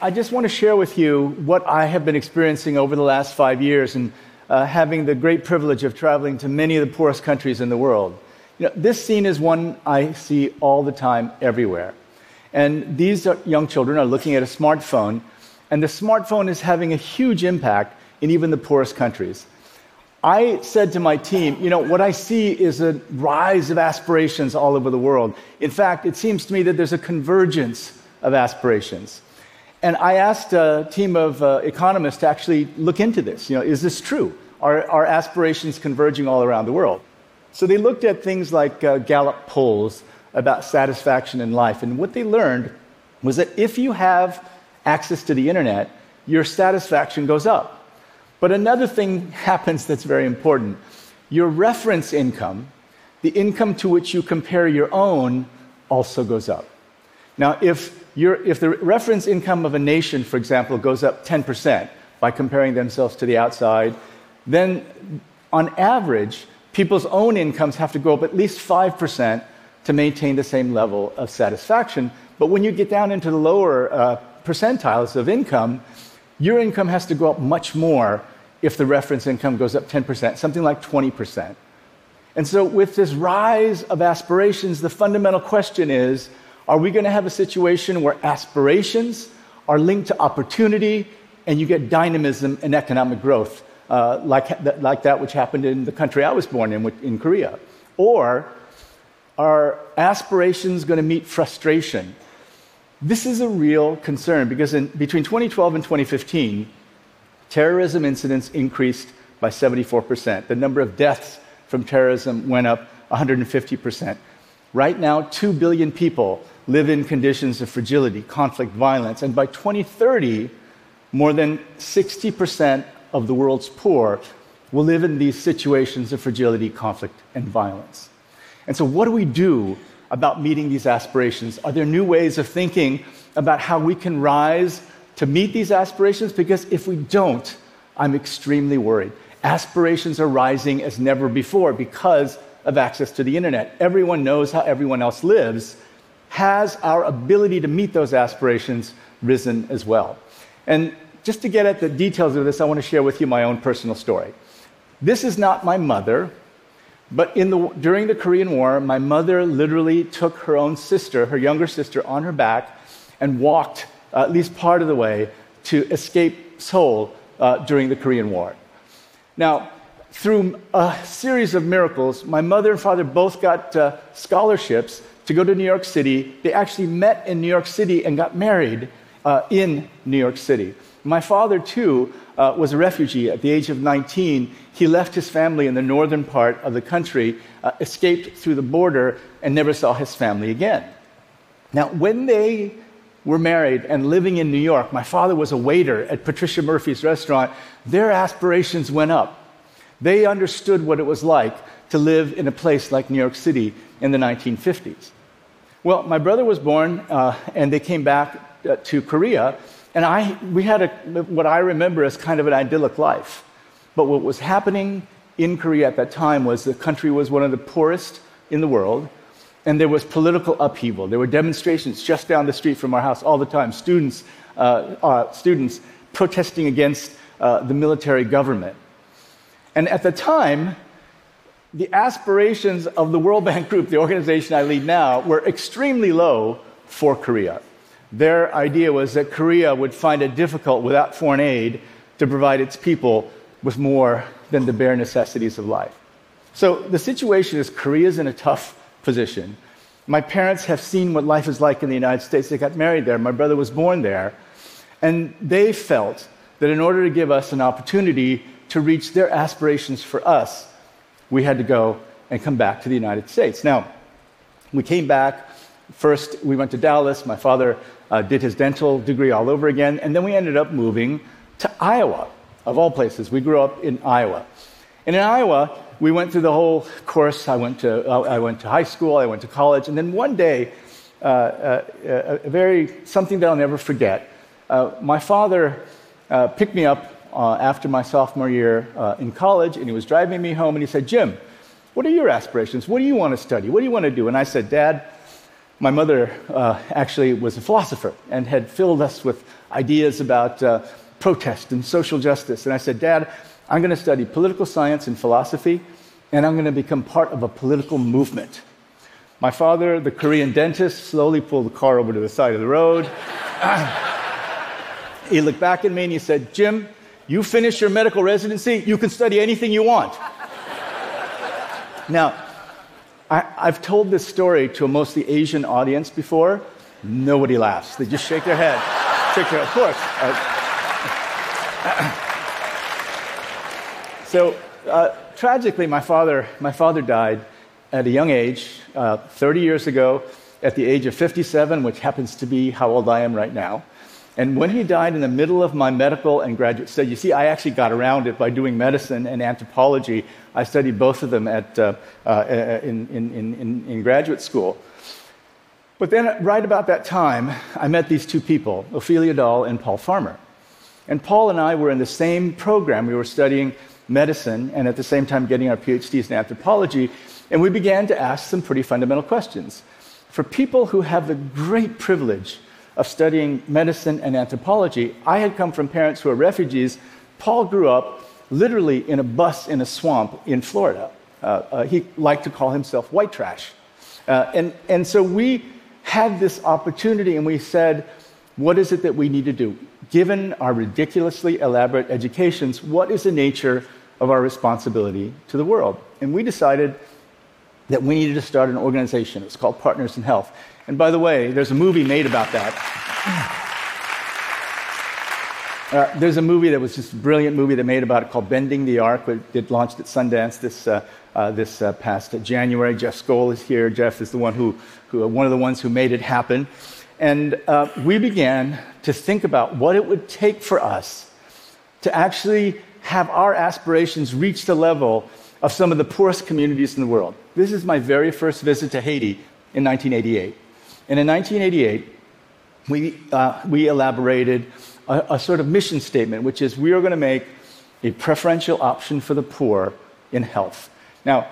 I just want to share with you what I have been experiencing over the last five years and uh, having the great privilege of traveling to many of the poorest countries in the world. You know, this scene is one I see all the time everywhere. And these young children are looking at a smartphone, and the smartphone is having a huge impact in even the poorest countries. I said to my team, you know, what I see is a rise of aspirations all over the world. In fact, it seems to me that there's a convergence of aspirations. And I asked a team of uh, economists to actually look into this. You know, is this true? Are, are aspirations converging all around the world? So they looked at things like uh, Gallup polls about satisfaction in life. And what they learned was that if you have access to the internet, your satisfaction goes up. But another thing happens that's very important. Your reference income, the income to which you compare your own, also goes up. Now, if if the reference income of a nation, for example, goes up 10% by comparing themselves to the outside, then on average, people's own incomes have to go up at least 5% to maintain the same level of satisfaction. But when you get down into the lower uh, percentiles of income, your income has to go up much more if the reference income goes up 10%, something like 20%. And so, with this rise of aspirations, the fundamental question is are we going to have a situation where aspirations are linked to opportunity and you get dynamism and economic growth, uh, like, like that which happened in the country I was born in, in Korea? Or are aspirations going to meet frustration? This is a real concern because in, between 2012 and 2015, terrorism incidents increased by 74%. The number of deaths from terrorism went up 150%. Right now, 2 billion people live in conditions of fragility, conflict, violence, and by 2030, more than 60% of the world's poor will live in these situations of fragility, conflict, and violence. And so, what do we do about meeting these aspirations? Are there new ways of thinking about how we can rise to meet these aspirations? Because if we don't, I'm extremely worried. Aspirations are rising as never before because of access to the internet. Everyone knows how everyone else lives, has our ability to meet those aspirations risen as well? And just to get at the details of this, I want to share with you my own personal story. This is not my mother, but the, during the Korean War, my mother literally took her own sister, her younger sister, on her back and walked uh, at least part of the way to escape Seoul uh, during the Korean War. Now, through a series of miracles, my mother and father both got uh, scholarships to go to New York City. They actually met in New York City and got married uh, in New York City. My father, too, uh, was a refugee. At the age of 19, he left his family in the northern part of the country, uh, escaped through the border, and never saw his family again. Now, when they were married and living in New York, my father was a waiter at Patricia Murphy's restaurant. Their aspirations went up. They understood what it was like to live in a place like New York City in the 1950s. Well, my brother was born, uh, and they came back uh, to Korea, and I, we had a, what I remember as kind of an idyllic life. But what was happening in Korea at that time was the country was one of the poorest in the world, and there was political upheaval. There were demonstrations just down the street from our house all the time, students, uh, uh students protesting against uh, the military government. And at the time, the aspirations of the World Bank Group, the organization I lead now, were extremely low for Korea. Their idea was that Korea would find it difficult without foreign aid to provide its people with more than the bare necessities of life. So the situation is Korea's in a tough position. My parents have seen what life is like in the United States. They got married there. My brother was born there. And they felt that in order to give us an opportunity to reach their aspirations for us, we had to go and come back to the United States. Now, we came back. First, we went to Dallas. My father uh, did his dental degree all over again. And then we ended up moving to Iowa, of all places. We grew up in Iowa. And in Iowa, we went through the whole course. I went to, uh, I went to high school, I went to college. And then one day, uh, uh a very, something that I'll never forget, uh, my father uh, picked me up uh, after my sophomore year uh, in college, and he was driving me home, and he said, Jim, what are your aspirations? What do you want to study? What do you want to do? And I said, Dad, my mother uh, actually was a philosopher and had filled us with ideas about uh, protest and social justice. And I said, Dad, I'm going to study political science and philosophy, and I'm going to become part of a political movement. My father, the Korean dentist, slowly pulled the car over to the side of the road. he looked back at me and he said, Jim, you finish your medical residency, you can study anything you want. now, I, have told this story to a mostly Asian audience before. Nobody laughs. They just shake their head. shake their, of course. Uh, so, uh, tragically, my father, my father died at a young age, uh, 30 years ago, at the age of 57, which happens to be how old I am right now. And when he died in the middle of my medical and graduate study, you see, I actually got around it by doing medicine and anthropology. I studied both of them at, uh, uh, in, in, in, in graduate school. But then, right about that time, I met these two people, Ophelia Dahl and Paul Farmer. And Paul and I were in the same program. We were studying medicine and at the same time getting our PhDs in anthropology. And we began to ask some pretty fundamental questions. For people who have the great privilege of studying medicine and anthropology. I had come from parents who are refugees. Paul grew up literally in a bus in a swamp in Florida. Uh, uh, he liked to call himself white trash. Uh, and, and so we had this opportunity and we said, what is it that we need to do? Given our ridiculously elaborate educations, what is the nature of our responsibility to the world? And we decided that we needed to start an organization. It's called Partners in Health. And by the way, there's a movie made about that. Uh, there's a movie that was just a brilliant movie that made about it called Bending the Arc. It launched at Sundance this, uh, uh, this uh, past January. Jeff Skoll is here. Jeff is the one who, who one of the ones who made it happen. And uh, we began to think about what it would take for us to actually have our aspirations reach the level of some of the poorest communities in the world. This is my very first visit to Haiti in 1988. And in 1988, we, uh, we elaborated a, a sort of mission statement, which is we are going to make a preferential option for the poor in health. Now,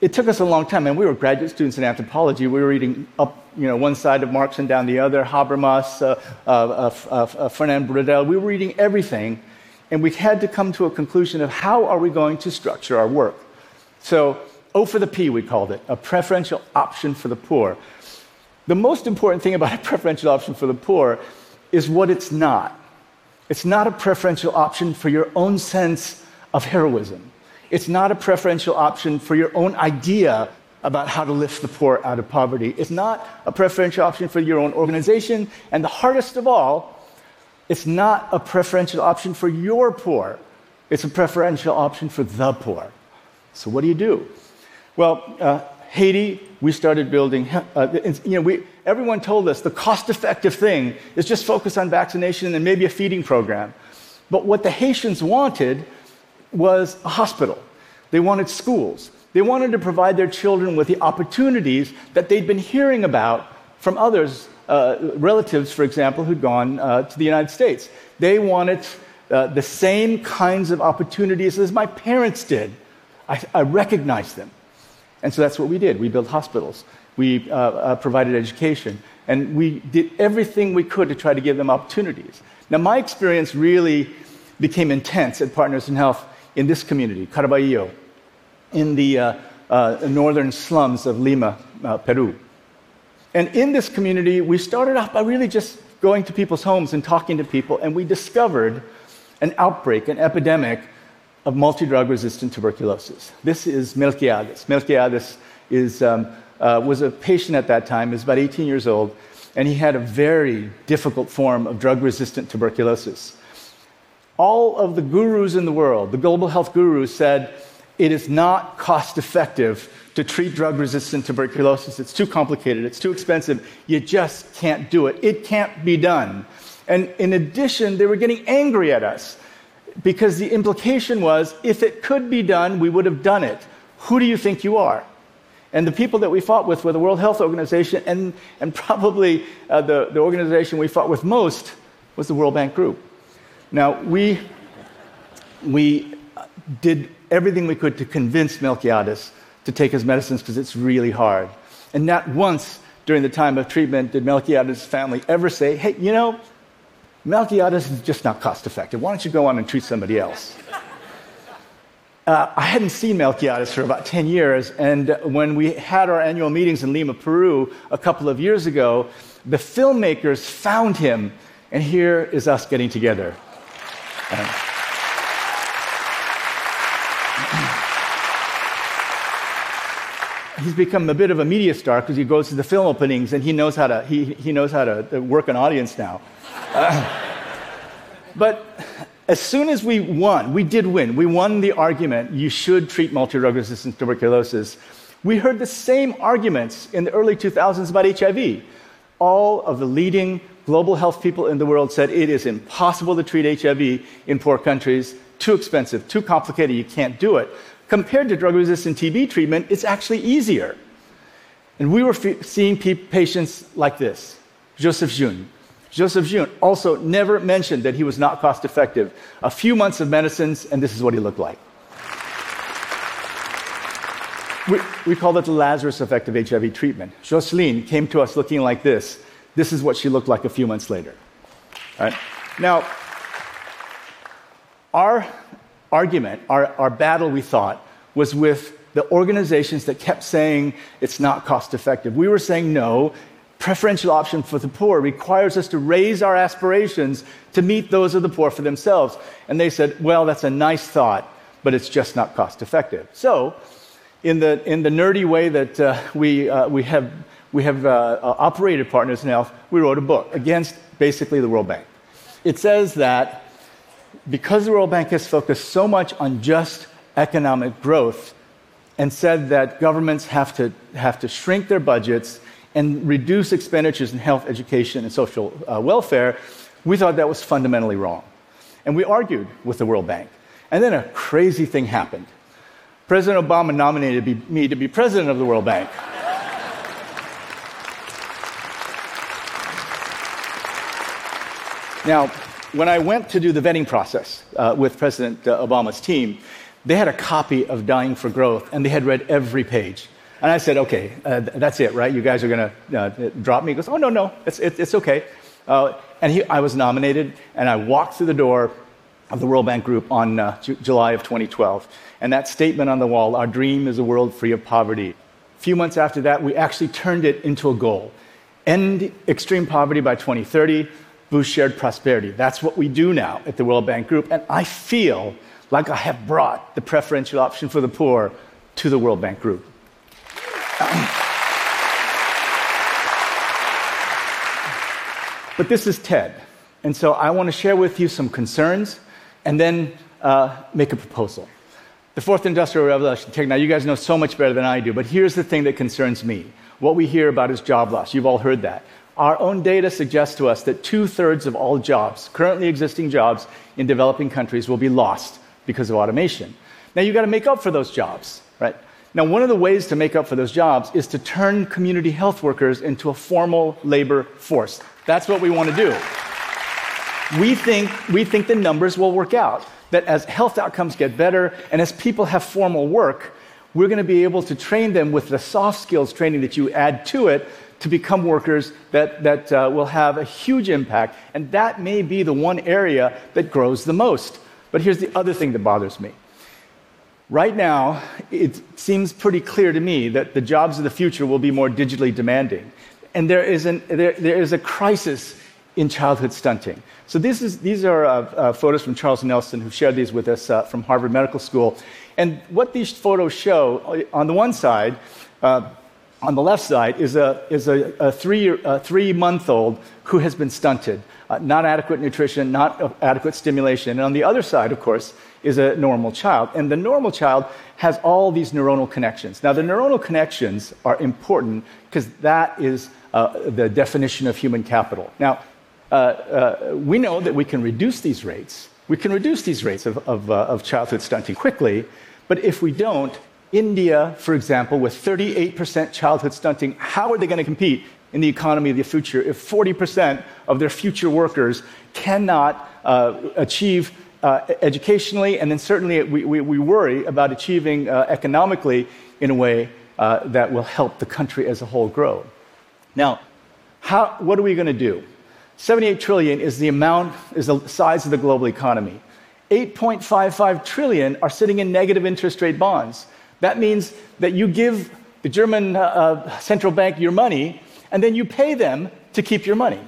it took us a long time, and we were graduate students in anthropology. We were reading up, you know, one side of Marx and down the other, Habermas, uh, uh, uh, uh Fernand Braudel. We were reading everything, and we had to come to a conclusion of how are we going to structure our work. So, O for the P, we called it, a preferential option for the poor. The most important thing about a preferential option for the poor is what it's not. It's not a preferential option for your own sense of heroism. It's not a preferential option for your own idea about how to lift the poor out of poverty. It's not a preferential option for your own organization. And the hardest of all, it's not a preferential option for your poor. It's a preferential option for the poor. So, what do you do? Well, uh, Haiti, we started building, uh, you know, we, everyone told us the cost effective thing is just focus on vaccination and maybe a feeding program. But what the Haitians wanted was a hospital. They wanted schools. They wanted to provide their children with the opportunities that they'd been hearing about from others, uh, relatives, for example, who'd gone uh, to the United States. They wanted uh, the same kinds of opportunities as my parents did. I, I them. And so that's what we did. We built hospitals, we uh, uh, provided education, and we did everything we could to try to give them opportunities. Now, my experience really became intense at Partners in Health in this community, Carabayllo, in the uh, uh, northern slums of Lima, uh, Peru. And in this community, we started off by really just going to people's homes and talking to people, and we discovered an outbreak, an epidemic of multi-drug resistant tuberculosis. This is Melquiades. Melquiades is, um, uh, was a patient at that time, was about 18 years old, and he had a very difficult form of drug resistant tuberculosis. All of the gurus in the world, the global health gurus, said it is not cost effective to treat drug resistant tuberculosis. It's too complicated, it's too expensive. You just can't do it. It can't be done. And in addition, they were getting angry at us because the implication was if it could be done, we would have done it. Who do you think you are? And the people that we fought with were the World Health Organization, and, and probably uh, the, the organization we fought with most was the World Bank Group. Now, we, we did everything we could to convince Melquiades to take his medicines because it's really hard. And not once during the time of treatment did Melquiades' family ever say, hey, you know, Melquiades is just not cost effective. Why don't you go on and treat somebody else? Uh, I hadn't seen Melquiades for about 10 years, and when we had our annual meetings in Lima, Peru, a couple of years ago, the filmmakers found him, and here is us getting together. Uh, he's become a bit of a media star because he goes to the film openings and he knows how to, he, he knows how to work an audience now. But as soon as we won, we did win, we won the argument you should treat multi drug resistant tuberculosis. We heard the same arguments in the early 2000s about HIV. All of the leading global health people in the world said it is impossible to treat HIV in poor countries, too expensive, too complicated, you can't do it. Compared to drug resistant TB treatment, it's actually easier. And we were seeing patients like this Joseph Jeune, Joseph Jeune also never mentioned that he was not cost effective. A few months of medicines, and this is what he looked like. We, we call it the Lazarus effect of HIV treatment. Jocelyn came to us looking like this. This is what she looked like a few months later. Right? Now, our argument, our, our battle, we thought, was with the organizations that kept saying it's not cost effective. We were saying, no, preferential option for the poor requires us to raise our aspirations to meet those of the poor for themselves. And they said, well, that's a nice thought, but it's just not cost effective. So, in the, in the nerdy way that uh, we, uh, we have, we have uh, uh operated Partners in Health, we wrote a book against basically the World Bank. It says that because the World Bank has focused so much on just economic growth and said that governments have to, have to shrink their budgets and reduce expenditures in health, education, and social uh, welfare, we thought that was fundamentally wrong. And we argued with the World Bank. And then a crazy thing happened. President Obama nominated me to be president of the World Bank. now, when I went to do the vetting process uh, with President uh, Obama's team, they had a copy of Dying for Growth, and they had read every page. And I said, okay, uh, that's it, right? You guys are going to uh, drop me? He goes, oh, no, no, it's, it, it's okay. Uh, and he, I was nominated, and I walked through the door of the World Bank Group on uh, J- July of 2012. And that statement on the wall, our dream is a world free of poverty. A few months after that, we actually turned it into a goal. End extreme poverty by 2030, boost shared prosperity. That's what we do now at the World Bank Group. And I feel like I have brought the preferential option for the poor to the World Bank Group. But this is TED. And so I want to share with you some concerns and then uh, make a proposal. The fourth industrial revolution, now you guys know so much better than I do, but here's the thing that concerns me. What we hear about is job loss. You've all heard that. Our own data suggests to us that two thirds of all jobs, currently existing jobs in developing countries, will be lost because of automation. Now you've got to make up for those jobs, right? Now, one of the ways to make up for those jobs is to turn community health workers into a formal labor force. That's what we want to do. We think, we think the numbers will work out. That as health outcomes get better and as people have formal work, we're going to be able to train them with the soft skills training that you add to it to become workers that, that uh, will have a huge impact. And that may be the one area that grows the most. But here's the other thing that bothers me Right now, it seems pretty clear to me that the jobs of the future will be more digitally demanding. And there is, an, there, there is a crisis in childhood stunting. So is, these are uh, uh, photos from Charles Nelson, who shared these with us uh, from Harvard Medical School. And what these photos show, uh, on the one side, uh, on the left side, is a, is a, a three, a three month old who has been stunted. Uh, not adequate nutrition, not adequate stimulation. And on the other side, of course, is a normal child. And the normal child has all these neuronal connections. Now, the neuronal connections are important because that is uh, the definition of human capital. Now, uh, uh, we know that we can reduce these rates. We can reduce these rates of, of, uh, of childhood stunting quickly, but if we don't, India, for example, with 38% childhood stunting, how are they going to compete in the economy of the future if 40% of their future workers cannot uh, achieve uh, educationally, and then certainly we, we, we worry about achieving uh, economically in a way uh, that will help the country as a whole grow. Now, how, what are we going to do? 78 trillion is the amount, is the size of the global economy. 8.55 trillion are sitting in negative interest rate bonds. That means that you give the German uh, uh central bank your money, and then you pay them to keep your money.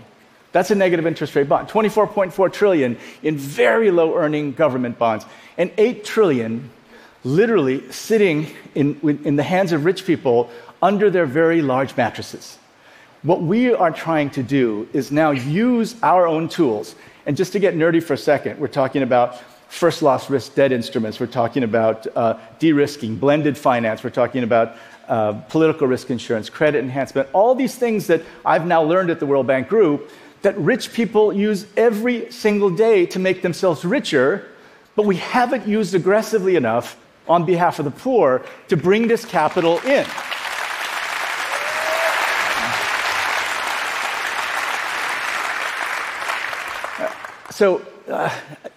That's a negative interest rate bond. 24.4 trillion in very low earning government bonds, and 8 trillion literally sitting in, in the hands of rich people under their very large mattresses. What we are trying to do is now use our own tools. And just to get nerdy for a second, we're talking about first loss risk debt instruments, we're talking about uh, de risking, blended finance, we're talking about uh, political risk insurance, credit enhancement, all these things that I've now learned at the World Bank Group that rich people use every single day to make themselves richer, but we haven't used aggressively enough on behalf of the poor to bring this capital in. So, uh,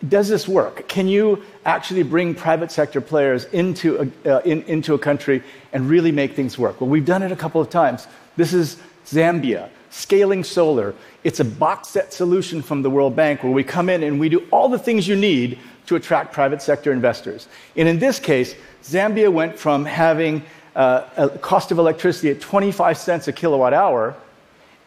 does this work? Can you actually bring private sector players into a, uh, in, into a country and really make things work? Well, we've done it a couple of times. This is Zambia, scaling solar. It's a box set solution from the World Bank where we come in and we do all the things you need to attract private sector investors. And in this case, Zambia went from having uh, a cost of electricity at 25 cents a kilowatt hour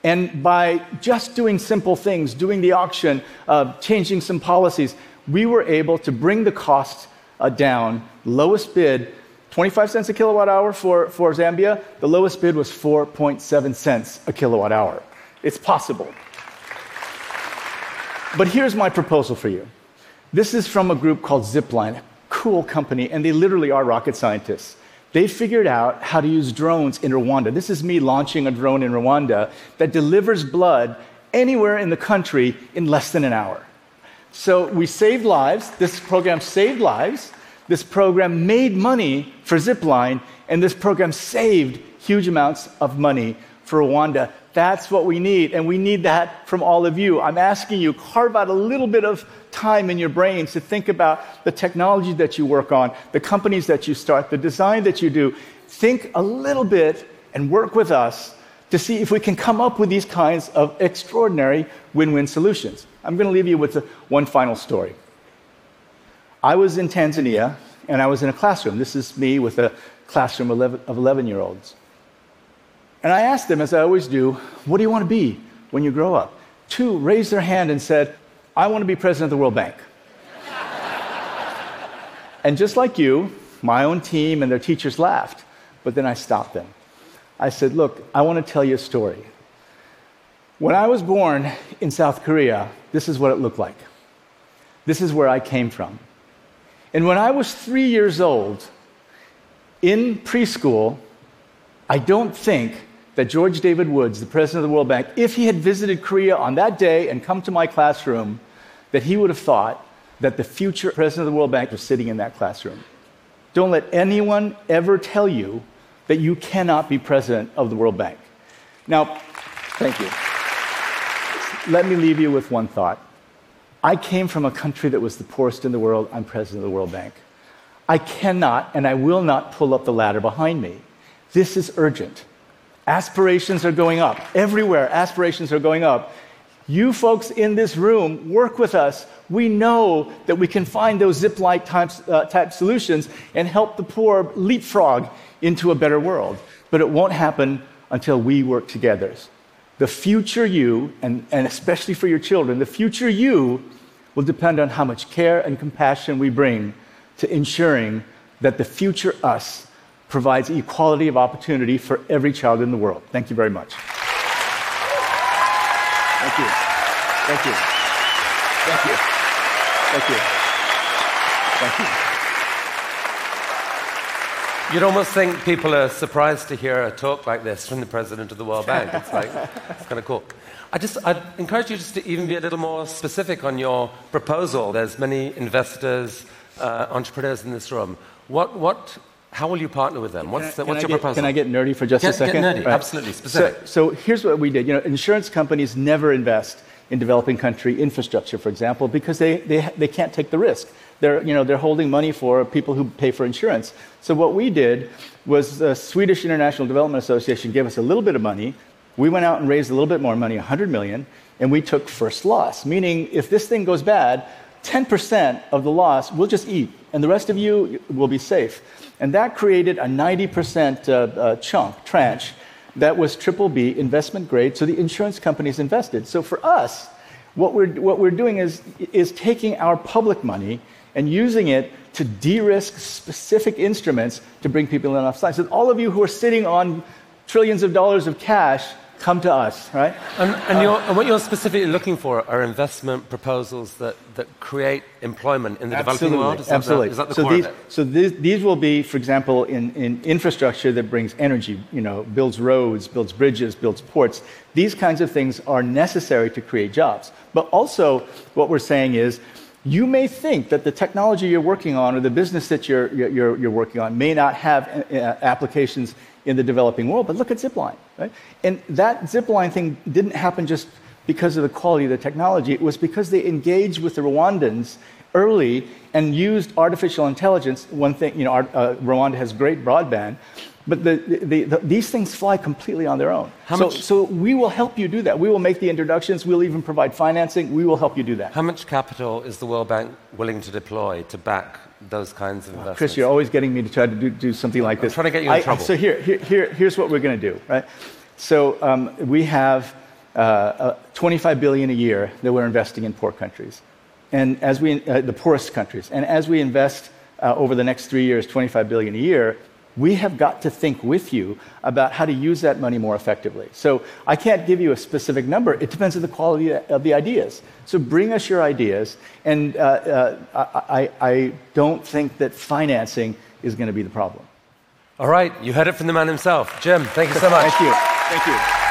and by just doing simple things, doing the auction, uh, changing some policies, we were able to bring the cost uh, down. Lowest bid, 25 cents a kilowatt hour for, for Zambia. The lowest bid was 4.7 cents a kilowatt hour. It's possible. But here's my proposal for you. This is from a group called Zipline, cool company, and they literally are rocket scientists. They figured out how to use drones in Rwanda. This is me launching a drone in Rwanda that delivers blood anywhere in the country in less than an hour. So we saved lives. This program saved lives. This program made money for Zipline, and this program saved huge amounts of money for Rwanda. That's what we need, and we need that from all of you. I'm asking you, carve out a little bit of time in your brains to think about the technology that you work on, the companies that you start, the design that you do. Think a little bit and work with us to see if we can come up with these kinds of extraordinary win win solutions. I'm going to leave you with one final story. I was in Tanzania and I was in a classroom. This is me with a classroom of 11 year olds. And I asked them, as I always do, what do you want to be when you grow up? Two raised their hand and said, I want to be president of the World Bank. and just like you, my own team and their teachers laughed, but then I stopped them. I said, Look, I want to tell you a story. When I was born in South Korea, this is what it looked like. This is where I came from. And when I was three years old, in preschool, I don't think that George David Woods, the president of the World Bank, if he had visited Korea on that day and come to my classroom, that he would have thought that the future president of the World Bank was sitting in that classroom. Don't let anyone ever tell you that you cannot be president of the World Bank. Now, thank you. Let me leave you with one thought. I came from a country that was the poorest in the world. I'm president of the World Bank. I cannot and I will not pull up the ladder behind me. This is urgent. Aspirations are going up. Everywhere, aspirations are going up. You folks in this room, work with us. We know that we can find those zip like uh, type solutions and help the poor leapfrog into a better world. But it won't happen until we work together. The future you, and, and especially for your children, the future you will depend on how much care and compassion we bring to ensuring that the future us provides equality of opportunity for every child in the world. Thank you very much. Thank you. Thank you. Thank you. Thank you. Thank you. You'd almost think people are surprised to hear a talk like this from the president of the World Bank. It's like, it's kind of cool. I just, I'd encourage you just to even be a little more specific on your proposal. There's many investors, uh, entrepreneurs in this room. What, what how will you partner with them? What's, the, what's your get, proposal? Can I get nerdy for just get, a second? Get nerdy, right. absolutely, specific. So, so here's what we did. You know, insurance companies never invest in developing country infrastructure, for example, because they, they, they can't take the risk. They're, you know, they're holding money for people who pay for insurance. So what we did was the Swedish International Development Association gave us a little bit of money, We went out and raised a little bit more money, 100 million, and we took first loss, meaning if this thing goes bad, 10% of the loss we'll just eat, and the rest of you will be safe. And that created a 90% uh, uh, chunk, tranche, that was triple B investment grade, so the insurance companies invested. So for us, what we're, what we're doing is, is taking our public money and using it to de risk specific instruments to bring people in off side. So all of you who are sitting on trillions of dollars of cash come to us, right? And, and, uh, and, what you're specifically looking for are investment proposals that, that create employment in the developing world? Is absolutely. That, is that the so core these? So these, these will be, for example, in, in infrastructure that brings energy, you know, builds roads, builds bridges, builds ports. These kinds of things are necessary to create jobs. But also, what we're saying is, you may think that the technology you're working on or the business that you're, you're, you're working on may not have uh, applications in the developing world, but look at Zipline. Right? And that Zipline thing didn't happen just because of the quality of the technology, it was because they engaged with the Rwandans early and used artificial intelligence. One thing, you know, uh, Rwanda has great broadband, but the, the, the, these things fly completely on their own. So, much, so, we will help you do that. We will make the introductions. We'll even provide financing. We will help you do that. How much capital is the World Bank willing to deploy to back those kinds of investments? Chris, you're always getting me to try to do, do something like this. I'm trying to get you in I, trouble. So here, here, here, here's what we're going to do, right? So um, we have uh, uh, 25 billion a year that we're investing in poor countries, and as we, uh, the poorest countries, and as we invest uh, over the next three years, 25 billion a year, we have got to think with you about how to use that money more effectively. So I can't give you a specific number. It depends on the quality of the ideas. So bring us your ideas. And uh, uh, I, I don't think that financing is going to be the problem. All right, you heard it from the man himself. Jim, thank you so much. Thank you. Thank you. Thank you.